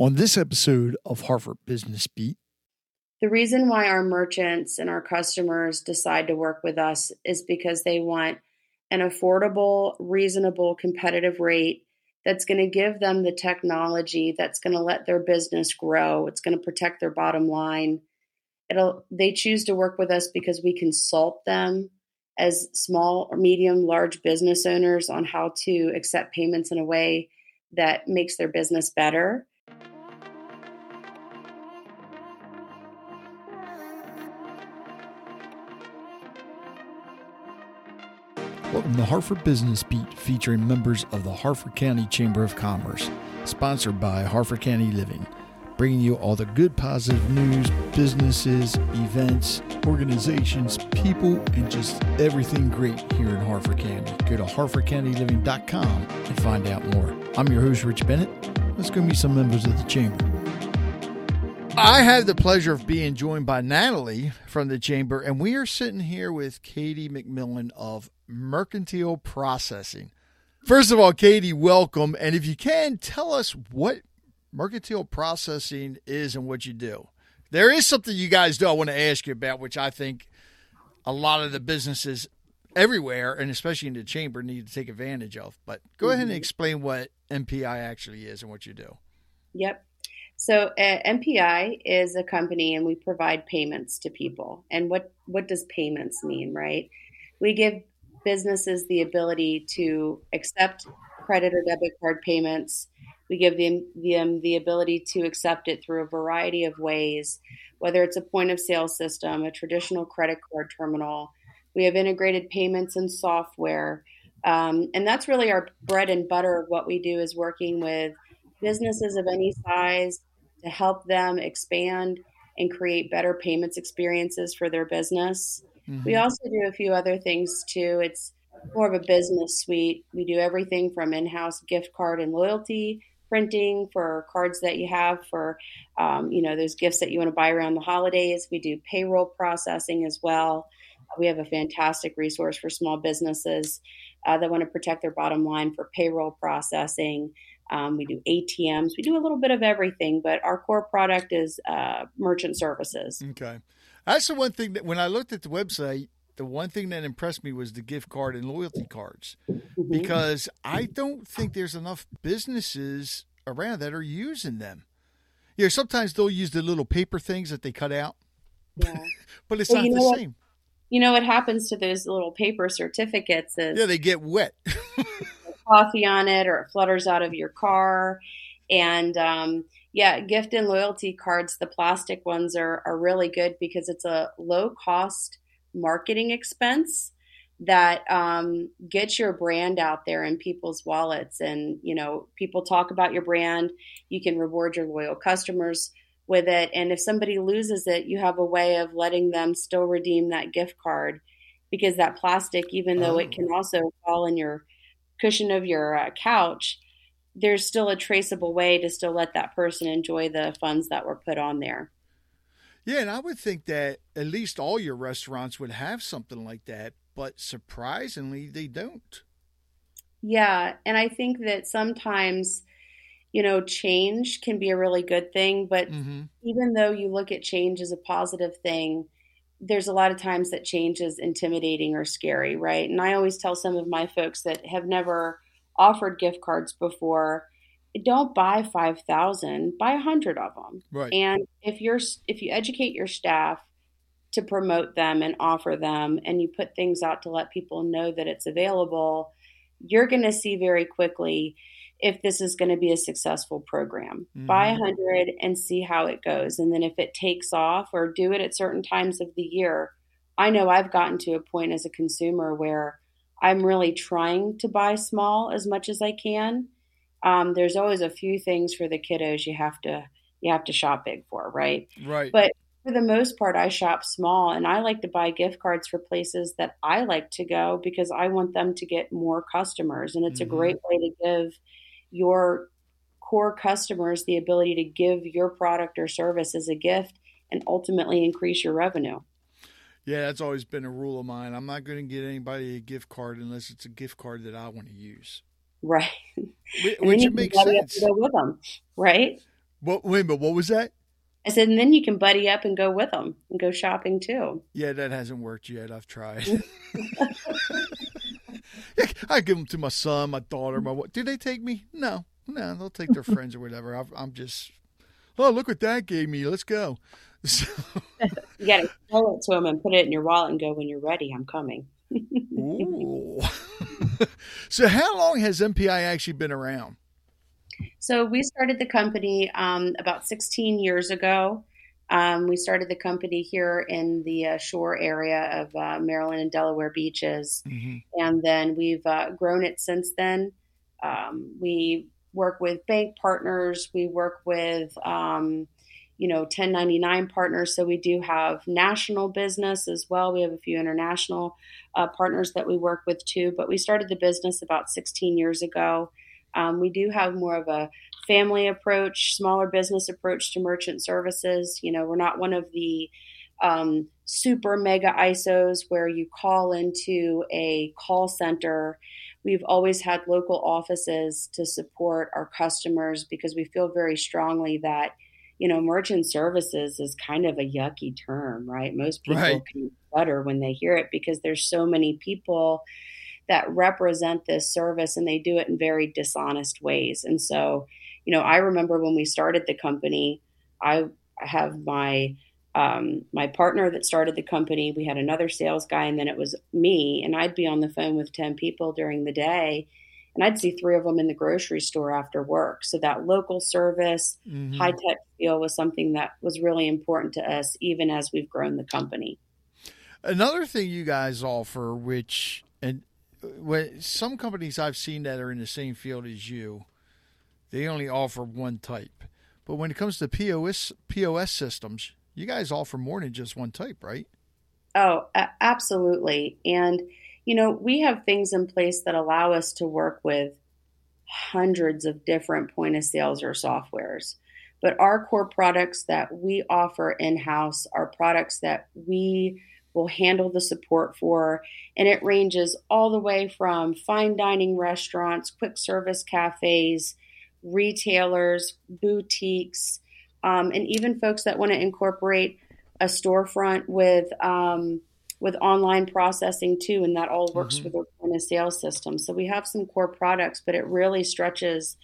On this episode of Harford Business Beat, the reason why our merchants and our customers decide to work with us is because they want an affordable, reasonable, competitive rate that's going to give them the technology that's going to let their business grow. It's going to protect their bottom line. It'll they choose to work with us because we consult them as small or medium large business owners on how to accept payments in a way that makes their business better Welcome to Harford Business Beat, featuring members of the Harford County Chamber of Commerce, sponsored by Harford County Living, bringing you all the good, positive news, businesses, events, organizations, people, and just everything great here in Harford County. Go to harfordcountyliving.com and find out more. I'm your host, Rich Bennett. Let's go meet some members of the Chamber. I have the pleasure of being joined by Natalie from the Chamber, and we are sitting here with Katie McMillan of Mercantile Processing. First of all, Katie, welcome. And if you can, tell us what Mercantile Processing is and what you do. There is something you guys do I want to ask you about, which I think a lot of the businesses everywhere, and especially in the chamber, need to take advantage of. But go mm-hmm. ahead and mm-hmm. explain what MPI actually is and what you do. Yep. So uh, MPI is a company, and we provide payments to people. And what what does payments mean, right? We give businesses the ability to accept credit or debit card payments. We give them, them the ability to accept it through a variety of ways, whether it's a point of sale system, a traditional credit card terminal. We have integrated payments and software. Um, and that's really our bread and butter of what we do is working with businesses of any size to help them expand and create better payments experiences for their business. Mm-hmm. We also do a few other things too. It's more of a business suite. We do everything from in house gift card and loyalty printing for cards that you have for, um, you know, those gifts that you want to buy around the holidays. We do payroll processing as well. We have a fantastic resource for small businesses uh, that want to protect their bottom line for payroll processing. Um, we do ATMs. We do a little bit of everything, but our core product is uh, merchant services. Okay. That's the one thing that when I looked at the website, the one thing that impressed me was the gift card and loyalty cards mm-hmm. because I don't think there's enough businesses around that are using them. Yeah, sometimes they'll use the little paper things that they cut out. Yeah. but it's well, not the what, same. You know what happens to those little paper certificates is Yeah, they get wet. coffee on it or it flutters out of your car. And um, yeah, gift and loyalty cards, the plastic ones are, are really good because it's a low cost marketing expense that um, gets your brand out there in people's wallets. And, you know, people talk about your brand. You can reward your loyal customers with it. And if somebody loses it, you have a way of letting them still redeem that gift card because that plastic, even though oh. it can also fall in your cushion of your uh, couch, there's still a traceable way to still let that person enjoy the funds that were put on there. Yeah, and I would think that at least all your restaurants would have something like that, but surprisingly, they don't. Yeah, and I think that sometimes, you know, change can be a really good thing, but mm-hmm. even though you look at change as a positive thing, there's a lot of times that change is intimidating or scary, right? And I always tell some of my folks that have never offered gift cards before, don't buy 5000 buy 100 of them. Right. And if you're if you educate your staff to promote them and offer them and you put things out to let people know that it's available you're going to see very quickly if this is going to be a successful program. Mm-hmm. buy 100 and see how it goes. And then if it takes off or do it at certain times of the year i know i've gotten to a point as a consumer where I'm really trying to buy small as much as I can. Um, there's always a few things for the kiddos you have to you have to shop big for, right? Right. But for the most part, I shop small, and I like to buy gift cards for places that I like to go because I want them to get more customers, and it's mm-hmm. a great way to give your core customers the ability to give your product or service as a gift and ultimately increase your revenue. Yeah, that's always been a rule of mine. I'm not going to get anybody a gift card unless it's a gift card that I want to use. Right. Which, which makes sense. go with them, right? What? Wait a minute. What was that? I said, and then you can buddy up and go with them and go shopping too. Yeah, that hasn't worked yet. I've tried. I give them to my son, my daughter, my. What? Do they take me? No, no. They'll take their friends or whatever. i I'm just. Oh, look what that gave me. Let's go. So. you got to tell it to him and put it in your wallet and go, when you're ready, I'm coming. So, how long has MPI actually been around? So, we started the company um, about 16 years ago. Um, we started the company here in the uh, shore area of uh, Maryland and Delaware beaches. Mm-hmm. And then we've uh, grown it since then. Um, we work with bank partners, we work with um, you know 1099 partners. So we do have national business as well. We have a few international uh, partners that we work with too but we started the business about 16 years ago. Um, we do have more of a family approach smaller business approach to merchant services. You know we're not one of the um, super mega isos where you call into a call center. We've always had local offices to support our customers because we feel very strongly that you know, merchant services is kind of a yucky term, right? Most people right. can butter when they hear it because there's so many people that represent this service and they do it in very dishonest ways. And so, you know, I remember when we started the company, I have my um, my partner that started the company. We had another sales guy, and then it was me. And I'd be on the phone with ten people during the day, and I'd see three of them in the grocery store after work. So that local service, mm-hmm. high tech feel was something that was really important to us, even as we've grown the company. Another thing you guys offer, which and when some companies I've seen that are in the same field as you, they only offer one type. But when it comes to POS POS systems, you guys offer more than just one type, right? Oh, absolutely. And you know, we have things in place that allow us to work with hundreds of different point of sales or softwares. But our core products that we offer in house are products that we will handle the support for. And it ranges all the way from fine dining restaurants, quick service cafes, retailers, boutiques, um, and even folks that want to incorporate a storefront with um, with online processing too, and that all works mm-hmm. with our point of sale system. So we have some core products, but it really stretches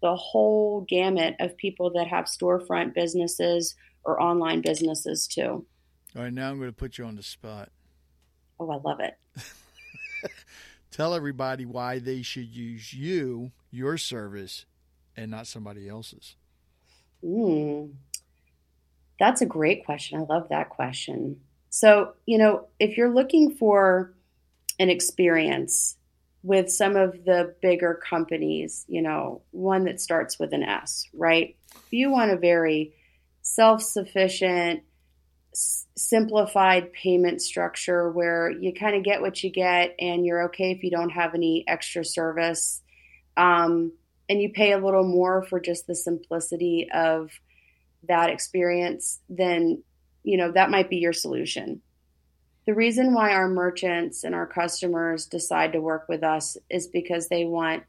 the whole gamut of people that have storefront businesses or online businesses too. All right, now I'm going to put you on the spot. Oh, I love it. Tell everybody why they should use you, your service, and not somebody else's. Mm, that's a great question. I love that question. So, you know, if you're looking for an experience with some of the bigger companies, you know, one that starts with an S, right? If you want a very self sufficient, simplified payment structure where you kind of get what you get and you're okay if you don't have any extra service, um, and you pay a little more for just the simplicity of that experience, then you know, that might be your solution. The reason why our merchants and our customers decide to work with us is because they want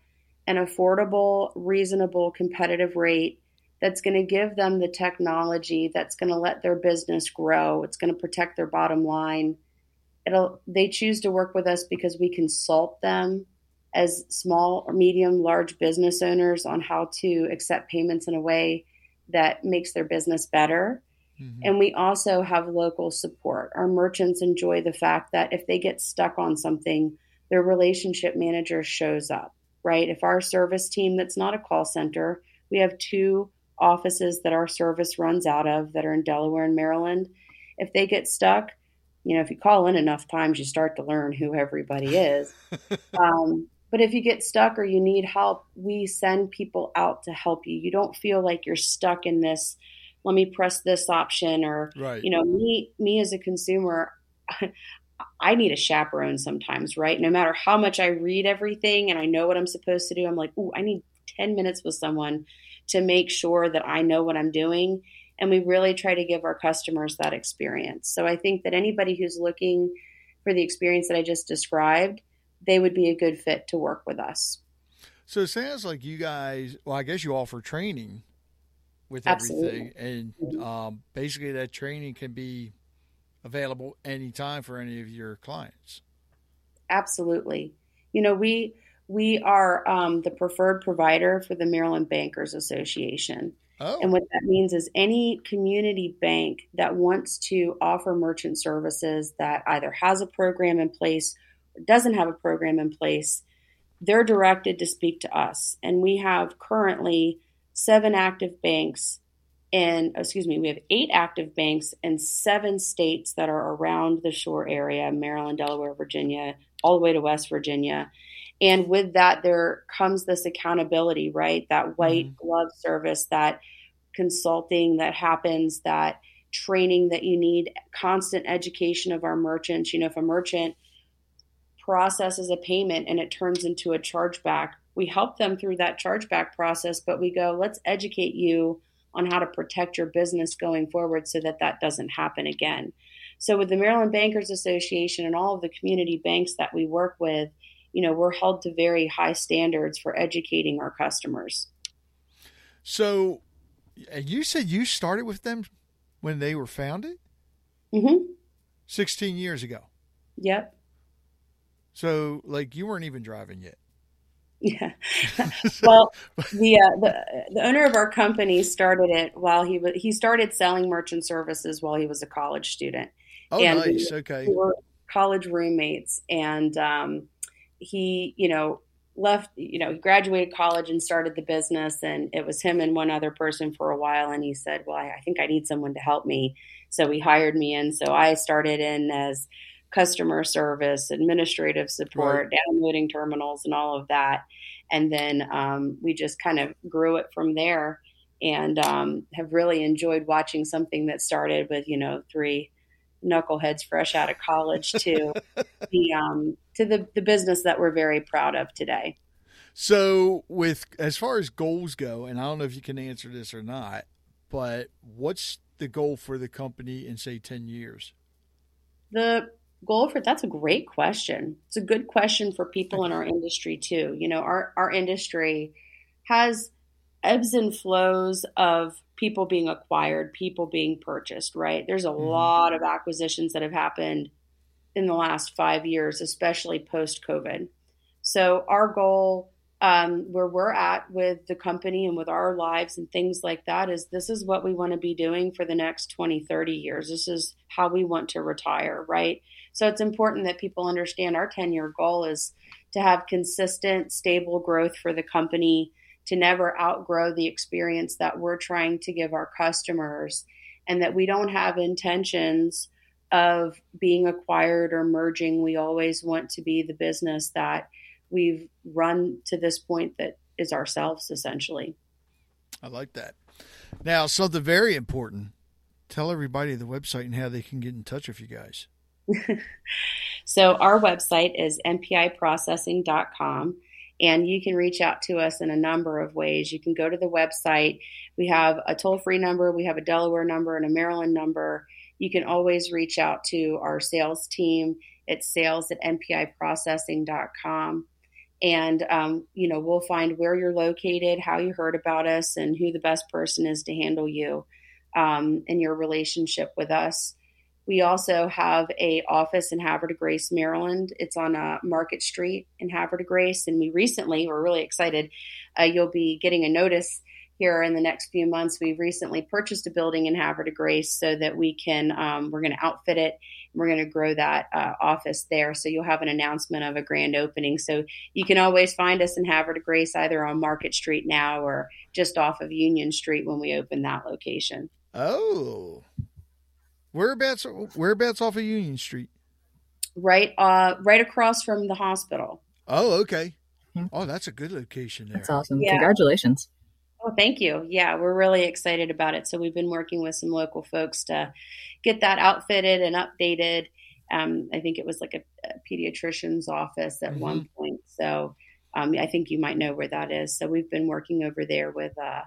an affordable, reasonable, competitive rate that's going to give them the technology that's going to let their business grow. It's going to protect their bottom line. It'll they choose to work with us because we consult them as small or medium large business owners on how to accept payments in a way that makes their business better Mm-hmm. And we also have local support. Our merchants enjoy the fact that if they get stuck on something, their relationship manager shows up, right? If our service team that's not a call center, we have two offices that our service runs out of that are in Delaware and Maryland. If they get stuck, you know, if you call in enough times, you start to learn who everybody is. um, but if you get stuck or you need help, we send people out to help you. You don't feel like you're stuck in this let me press this option or right. you know me me as a consumer I need a chaperone sometimes, right? No matter how much I read everything and I know what I'm supposed to do, I'm like, "Ooh, I need 10 minutes with someone to make sure that I know what I'm doing." And we really try to give our customers that experience. So I think that anybody who's looking for the experience that I just described, they would be a good fit to work with us. So it sounds like you guys, well, I guess you offer training with Absolutely. everything, and um, basically that training can be available anytime for any of your clients. Absolutely. You know, we we are um, the preferred provider for the Maryland Bankers Association. Oh. And what that means is any community bank that wants to offer merchant services that either has a program in place or doesn't have a program in place, they're directed to speak to us. And we have currently seven active banks and excuse me, we have eight active banks in seven states that are around the shore area Maryland, Delaware, Virginia, all the way to West Virginia. And with that, there comes this accountability, right? That white mm-hmm. glove service, that consulting that happens, that training that you need, constant education of our merchants. You know, if a merchant processes a payment and it turns into a chargeback, we help them through that chargeback process, but we go, let's educate you on how to protect your business going forward so that that doesn't happen again. So, with the Maryland Bankers Association and all of the community banks that we work with, you know, we're held to very high standards for educating our customers. So, you said you started with them when they were founded? Mm-hmm. 16 years ago. Yep. So, like, you weren't even driving yet. Yeah. well, the, uh, the the owner of our company started it while he was he started selling merchant services while he was a college student. Oh, and nice. We, okay. We were college roommates, and um, he, you know, left. You know, he graduated college and started the business, and it was him and one other person for a while. And he said, "Well, I, I think I need someone to help me," so he hired me in. So I started in as customer service, administrative support, right. downloading terminals, and all of that. And then um, we just kind of grew it from there and um, have really enjoyed watching something that started with, you know, three knuckleheads fresh out of college to the um, to the, the business that we're very proud of today. So, with as far as goals go, and I don't know if you can answer this or not, but what's the goal for the company in say ten years? The goal for that's a great question. It's a good question for people in our industry too. You know, our our industry has ebbs and flows of people being acquired, people being purchased, right? There's a mm-hmm. lot of acquisitions that have happened in the last 5 years, especially post COVID. So our goal um, where we're at with the company and with our lives and things like that is this is what we want to be doing for the next 20 30 years this is how we want to retire right so it's important that people understand our 10 year goal is to have consistent, stable growth for the company, to never outgrow the experience that we're trying to give our customers, and that we don't have intentions of being acquired or merging. We always want to be the business that we've run to this point that is ourselves essentially. I like that. Now, something very important. Tell everybody the website and how they can get in touch with you guys. so our website is mpiprocessing.com and you can reach out to us in a number of ways. You can go to the website. We have a toll free number, we have a Delaware number, and a Maryland number. You can always reach out to our sales team. It's sales at mpiprocessing.com. And, um, you know, we'll find where you're located, how you heard about us, and who the best person is to handle you um, in your relationship with us. We also have a office in Havre de Grace, Maryland. It's on uh, Market Street in Havre de Grace, and we recently we're really excited. Uh, you'll be getting a notice here in the next few months. We've recently purchased a building in Havre de Grace so that we can um, we're going to outfit it. we're going to grow that uh, office there. So you'll have an announcement of a grand opening. So you can always find us in Havre de Grace either on Market Street now or just off of Union Street when we open that location. Oh, Whereabouts? Whereabouts off of Union Street? Right, uh, right across from the hospital. Oh, okay. Hmm. Oh, that's a good location there. That's awesome. Yeah. Congratulations. Oh, thank you. Yeah, we're really excited about it. So we've been working with some local folks to get that outfitted and updated. Um, I think it was like a, a pediatrician's office at mm-hmm. one point. So um, I think you might know where that is. So we've been working over there with uh,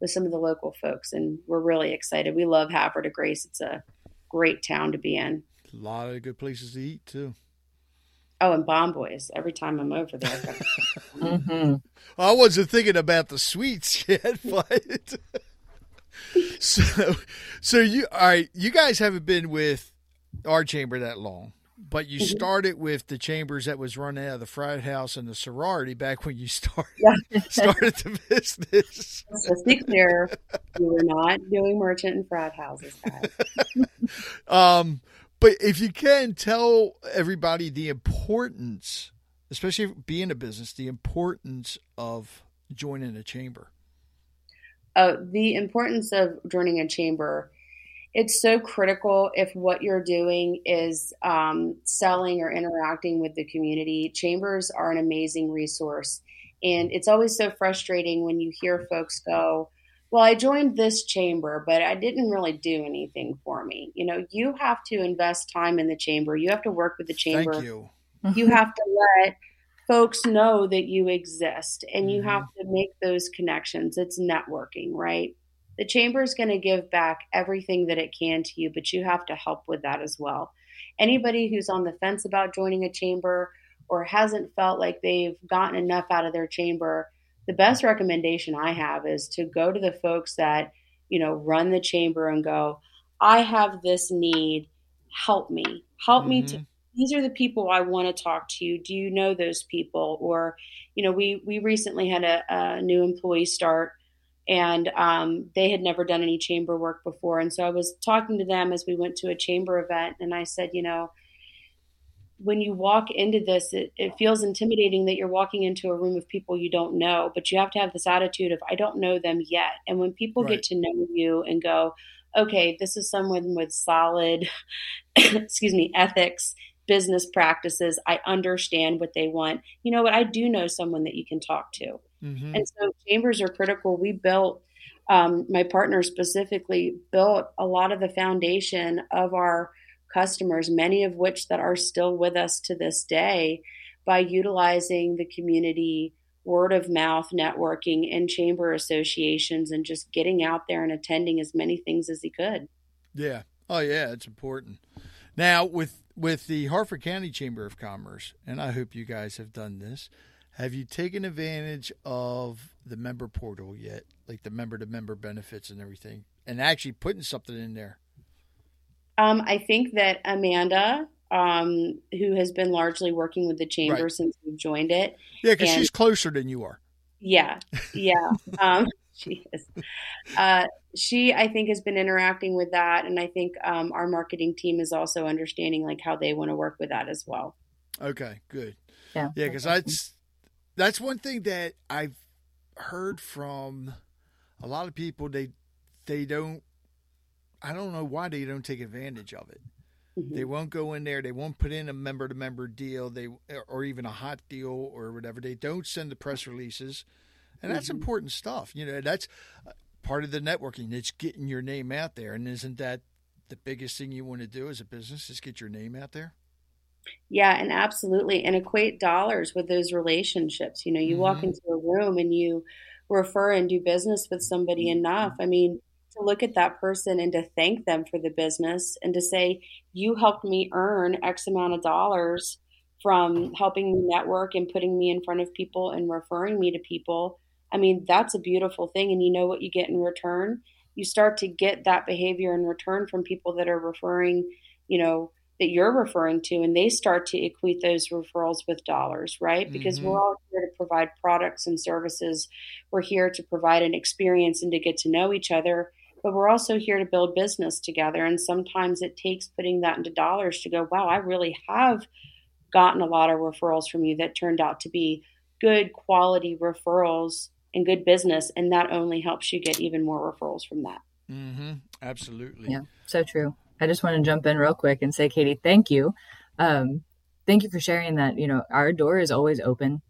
with some of the local folks, and we're really excited. We love Havre de Grace. It's a great town to be in. A lot of good places to eat too. Oh, and Bomboy's. Every time I'm over there. mm-hmm. I wasn't thinking about the sweets yet, but so, so you all right? You guys haven't been with our chamber that long, but you mm-hmm. started with the chambers that was run out of the frat house and the sorority back when you started yeah. started the business. Let's be clear, we were not doing merchant and frat houses. um, but if you can tell everybody the importance, especially being a business, the importance of joining a chamber. Uh, the importance of joining a chamber it's so critical if what you're doing is um, selling or interacting with the community. Chambers are an amazing resource. And it's always so frustrating when you hear folks go, Well, I joined this chamber, but I didn't really do anything for me. You know, you have to invest time in the chamber, you have to work with the chamber. Thank you. you have to let folks know that you exist and you mm-hmm. have to make those connections. It's networking, right? The chamber is going to give back everything that it can to you, but you have to help with that as well. Anybody who's on the fence about joining a chamber or hasn't felt like they've gotten enough out of their chamber, the best recommendation I have is to go to the folks that, you know, run the chamber and go, I have this need, help me. Help mm-hmm. me to mm-hmm. these are the people I want to talk to. you. Do you know those people? Or, you know, we we recently had a, a new employee start and um, they had never done any chamber work before. And so I was talking to them as we went to a chamber event, and I said, you know, when you walk into this, it, it, feels intimidating that you're walking into a room of people you don't know, but you have to have this attitude of, I don't know them yet. And when people right. get to know you and go, okay, this is someone with solid, excuse me, ethics, business practices, I understand what they want. You know what? I do know someone that you can talk to. Mm-hmm. And so chambers are critical. We built, um, my partner specifically built a lot of the foundation of our customers, many of which that are still with us to this day, by utilizing the community word of mouth networking and chamber associations and just getting out there and attending as many things as he could. Yeah. Oh yeah, it's important. Now with with the Harford County Chamber of Commerce, and I hope you guys have done this. Have you taken advantage of the member portal yet, like the member to member benefits and everything, and actually putting something in there? Um, I think that Amanda, um, who has been largely working with the chamber right. since we've joined it, yeah, because she's closer than you are. Yeah, yeah, um, she is. Uh, she, I think, has been interacting with that, and I think um, our marketing team is also understanding like how they want to work with that as well. Okay, good. Yeah, yeah, because that's that's one thing that I've heard from a lot of people. They they don't. I don't know why they don't take advantage of it. Mm-hmm. They won't go in there. They won't put in a member to member deal. They or even a hot deal or whatever. They don't send the press releases, and that's mm-hmm. important stuff. You know, that's uh, part of the networking. It's getting your name out there, and isn't that the biggest thing you want to do as a business? Is get your name out there. Yeah, and absolutely. And equate dollars with those relationships. You know, you mm-hmm. walk into a room and you refer and do business with somebody enough. I mean, to look at that person and to thank them for the business and to say, you helped me earn X amount of dollars from helping me network and putting me in front of people and referring me to people. I mean, that's a beautiful thing. And you know what you get in return? You start to get that behavior in return from people that are referring, you know, that you're referring to and they start to equate those referrals with dollars right? Because mm-hmm. we're all here to provide products and services. We're here to provide an experience and to get to know each other but we're also here to build business together and sometimes it takes putting that into dollars to go wow i really have gotten a lot of referrals from you that turned out to be good quality referrals and good business and that only helps you get even more referrals from that. Mm-hmm. absolutely. Yeah. So true I just want to jump in real quick and say, Katie, thank you. Um, thank you for sharing that. You know, our door is always open,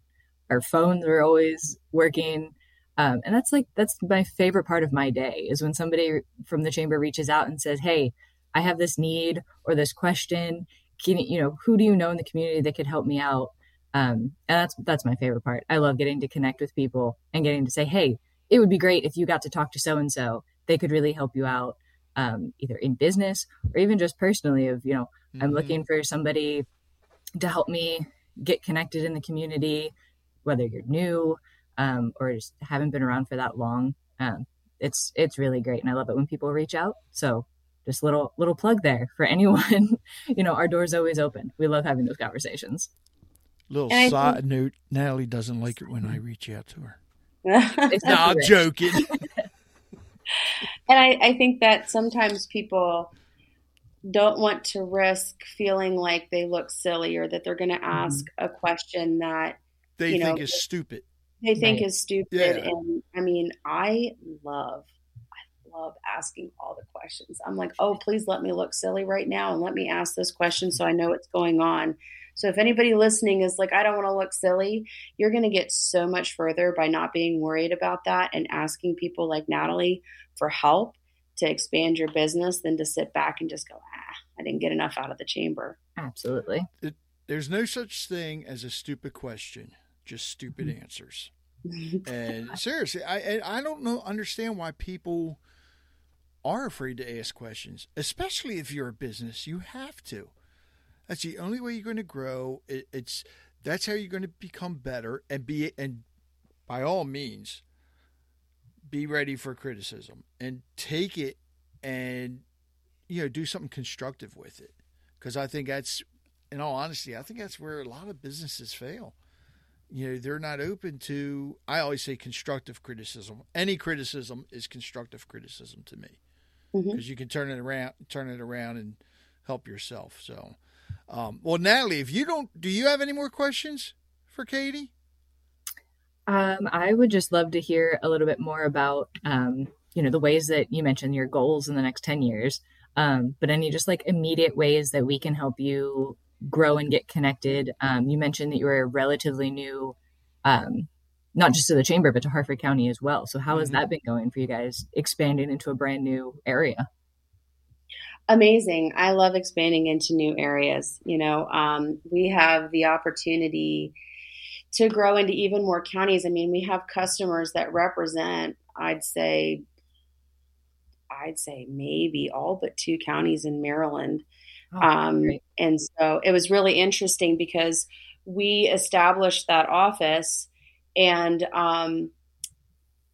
our phones are always working. Um, and that's like, that's my favorite part of my day is when somebody from the chamber reaches out and says, Hey, I have this need or this question. Can you know, who do you know in the community that could help me out? Um, and that's, that's my favorite part. I love getting to connect with people and getting to say, Hey, it would be great if you got to talk to so and so. They could really help you out um, either in business or even just personally of you know mm-hmm. i'm looking for somebody to help me get connected in the community whether you're new um, or just haven't been around for that long um, it's it's really great, and I love it when people reach out. So just little little plug there for anyone. you know, our door's always open. We love having those conversations. Little side think- note: Natalie doesn't like it when I reach out to her. no, I'm joking. and I, I think that sometimes people don't want to risk feeling like they look silly or that they're going to mm-hmm. ask mm-hmm. a question that they you know, think is stupid. They think right. is stupid. Yeah. And I mean, I love, I love asking all the questions. I'm like, oh, please let me look silly right now and let me ask this question so I know what's going on. So if anybody listening is like, I don't want to look silly, you're going to get so much further by not being worried about that and asking people like Natalie for help to expand your business than to sit back and just go, ah, I didn't get enough out of the chamber. Absolutely. It, there's no such thing as a stupid question, just stupid mm-hmm. answers. and seriously, I I don't know understand why people are afraid to ask questions, especially if you're a business. You have to. That's the only way you're going to grow. It, it's that's how you're going to become better and be and by all means be ready for criticism and take it and you know do something constructive with it because I think that's in all honesty I think that's where a lot of businesses fail. You know, they're not open to I always say constructive criticism. Any criticism is constructive criticism to me. Because mm-hmm. you can turn it around turn it around and help yourself. So um, well, Natalie, if you don't, do you have any more questions for Katie? Um, I would just love to hear a little bit more about, um, you know, the ways that you mentioned your goals in the next 10 years, um, but any just like immediate ways that we can help you grow and get connected. Um, you mentioned that you were relatively new, um, not just to the chamber, but to Harford County as well. So how has mm-hmm. that been going for you guys expanding into a brand new area? Amazing. I love expanding into new areas. You know, um, we have the opportunity to grow into even more counties. I mean, we have customers that represent, I'd say, I'd say maybe all but two counties in Maryland. Oh, um, and so it was really interesting because we established that office and um,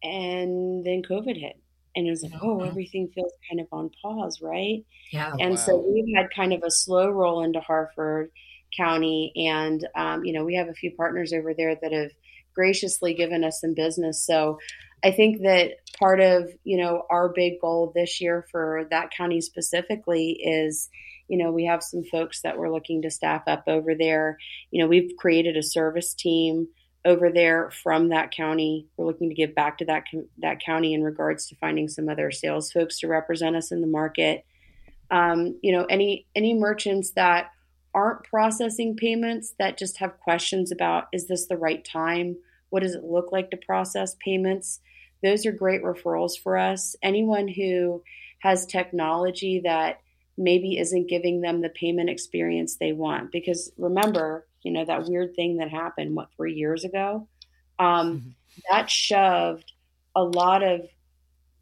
and then COVID hit and it was like, oh, everything feels kind of on pause, right? Yeah. And wow. so we've had kind of a slow roll into Harford County, and um, you know, we have a few partners over there that have graciously given us some business. So I think that part of you know our big goal this year for that county specifically is you know we have some folks that we're looking to staff up over there you know we've created a service team over there from that county. We're looking to give back to that that county in regards to finding some other sales folks to represent us in the market. Um, you know, any any merchants that aren't processing payments that just have questions about is this the right time? What does it look like to process payments? Those are great referrals for us. Anyone who has technology that maybe isn't giving them the payment experience they want because remember you know that weird thing that happened what three years ago? Um, mm-hmm. that shoved a lot of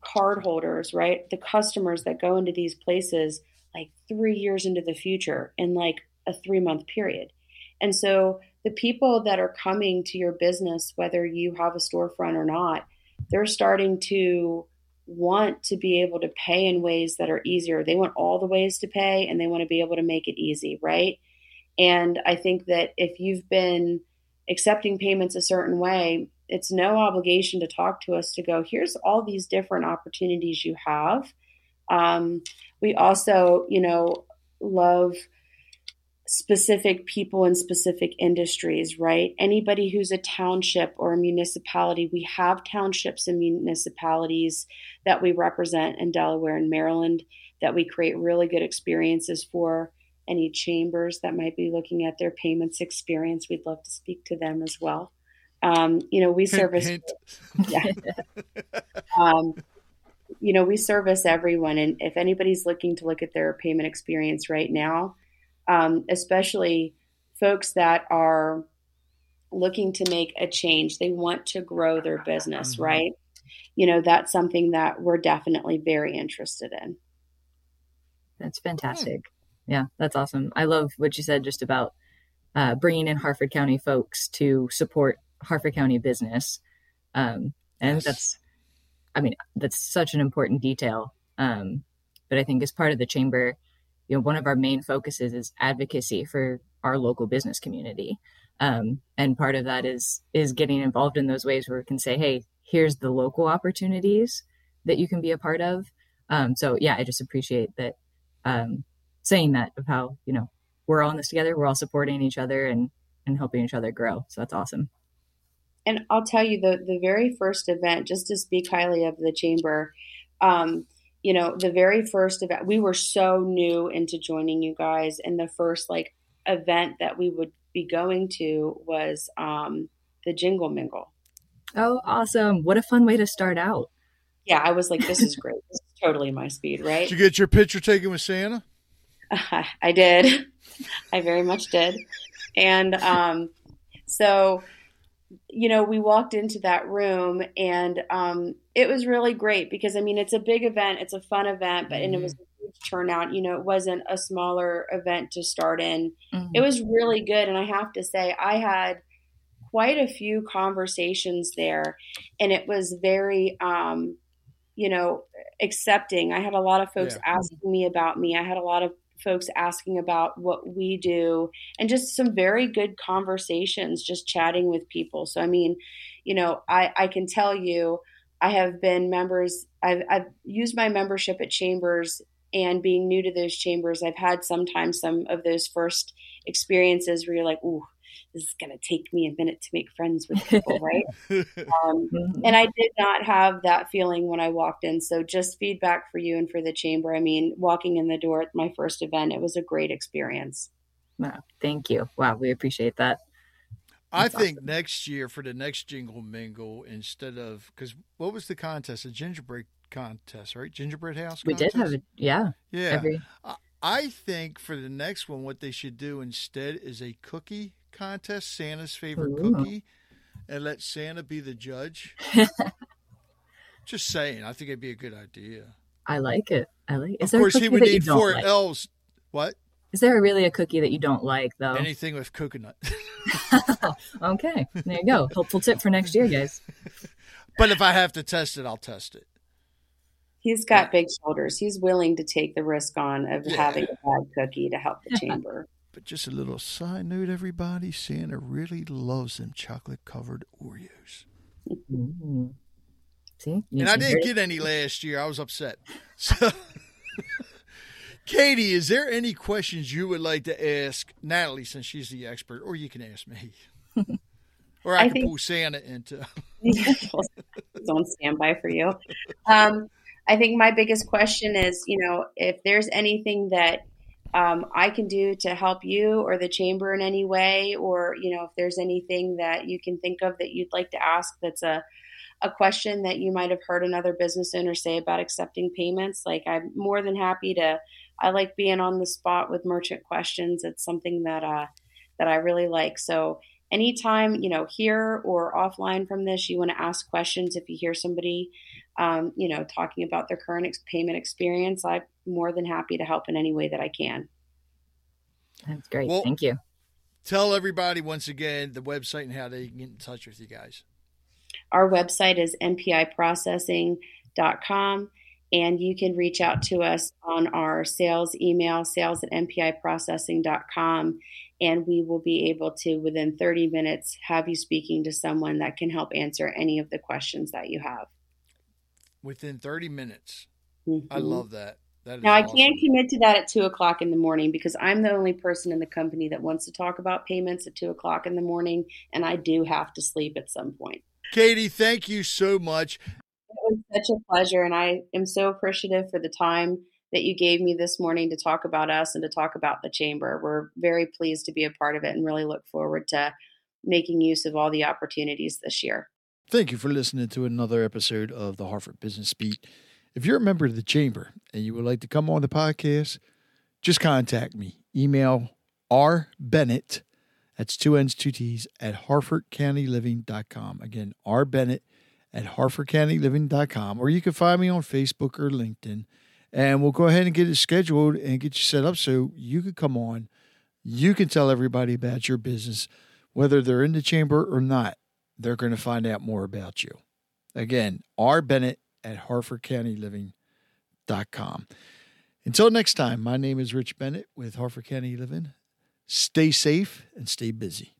card holders right? The customers that go into these places like three years into the future in like a three month period. And so the people that are coming to your business whether you have a storefront or not they're starting to want to be able to pay in ways that are easier. They want all the ways to pay and they want to be able to make it easy right and I think that if you've been accepting payments a certain way, it's no obligation to talk to us to go, here's all these different opportunities you have. Um, we also, you know, love specific people in specific industries, right? Anybody who's a township or a municipality, we have townships and municipalities that we represent in Delaware and Maryland that we create really good experiences for any chambers that might be looking at their payments experience, we'd love to speak to them as well. Um, you know, we service, yeah. um, you know, we service everyone. And if anybody's looking to look at their payment experience right now, um, especially folks that are looking to make a change, they want to grow their business, mm-hmm. right? You know, that's something that we're definitely very interested in. That's fantastic yeah, that's awesome. I love what you said just about uh, bringing in Harford County folks to support Harford County business. Um, and yes. that's I mean, that's such an important detail. Um, but I think as part of the chamber, you know, one of our main focuses is advocacy for our local business community. Um, and part of that is is getting involved in those ways where we can say, hey, here's the local opportunities that you can be a part of. Um, so yeah, I just appreciate that um, saying that of how you know we're all in this together. We're all supporting each other and and helping each other grow. So that's awesome. And I'll tell you the the very first event, just to speak highly of the chamber. Um, you know, the very first event, we were so new into joining you guys, and the first like event that we would be going to was um, the Jingle Mingle. Oh, awesome! What a fun way to start out. Yeah, I was like, this is great. this is totally my speed, right? Did you get your picture taken with Santa? I did. I very much did. And um, so, you know, we walked into that room and um, it was really great because, I mean, it's a big event, it's a fun event, but and it was mm-hmm. a huge turnout. You know, it wasn't a smaller event to start in. Mm-hmm. It was really good. And I have to say, I had quite a few conversations there and it was very, um, you know, accepting. I had a lot of folks yeah. asking me about me. I had a lot of folks asking about what we do and just some very good conversations just chatting with people. So i mean you know i i can tell you i have been members i've, I've used my membership at chambers and being new to those chambers i've had sometimes some of those first experiences where you're like ooh this is going to take me a minute to make friends with people, right? um, mm-hmm. and I did not have that feeling when I walked in. So, just feedback for you and for the chamber. I mean, walking in the door at my first event, it was a great experience. Wow, thank you. Wow, we appreciate that. That's I think awesome. next year for the next Jingle Mingle, instead of because what was the contest? A gingerbread contest, right? Gingerbread house. We did have it. Yeah. Yeah. Every... I think for the next one, what they should do instead is a cookie contest, Santa's favorite Ooh. cookie, and let Santa be the judge. Just saying, I think it'd be a good idea. I like it. I like. Is of course, he would need four like? elves. What? Is there really a cookie that you don't like, though? Anything with coconut. okay, there you go. Helpful tip for next year, guys. But if I have to test it, I'll test it. He's got big shoulders. He's willing to take the risk on of yeah. having a bad cookie to help the chamber. But just a little side note, everybody Santa really loves them chocolate covered Oreos. Mm-hmm. See? and I didn't get any last year. I was upset. So, Katie, is there any questions you would like to ask Natalie since she's the expert, or you can ask me? or I, I can think, pull Santa into. He's on standby for you. Um, I think my biggest question is, you know, if there's anything that um, I can do to help you or the chamber in any way, or you know, if there's anything that you can think of that you'd like to ask that's a a question that you might have heard another business owner say about accepting payments, like I'm more than happy to. I like being on the spot with merchant questions. It's something that uh, that I really like. So anytime you know here or offline from this, you want to ask questions. If you hear somebody um, you know, talking about their current ex- payment experience, I'm more than happy to help in any way that I can. That's great. Well, Thank you. Tell everybody once again the website and how they can get in touch with you guys. Our website is mpiprocessing.com and you can reach out to us on our sales email, sales at mpiprocessing.com, and we will be able to, within 30 minutes, have you speaking to someone that can help answer any of the questions that you have within 30 minutes. Mm-hmm. I love that. That now, I can't commit to that at two o'clock in the morning because I'm the only person in the company that wants to talk about payments at two o'clock in the morning, and I do have to sleep at some point. Katie, thank you so much. It was such a pleasure, and I am so appreciative for the time that you gave me this morning to talk about us and to talk about the chamber. We're very pleased to be a part of it and really look forward to making use of all the opportunities this year. Thank you for listening to another episode of the Harford Business Beat. If you're a member of the chamber and you would like to come on the podcast, just contact me. Email R Bennett, that's two N's, two T's, at harfordcountyliving.com. Again, R Bennett at harfordcountyliving.com. Or you can find me on Facebook or LinkedIn. And we'll go ahead and get it scheduled and get you set up so you can come on. You can tell everybody about your business, whether they're in the chamber or not they're going to find out more about you. Again, R. Bennett at harfordcountyliving.com. Until next time, my name is Rich Bennett with Harford County Living. Stay safe and stay busy.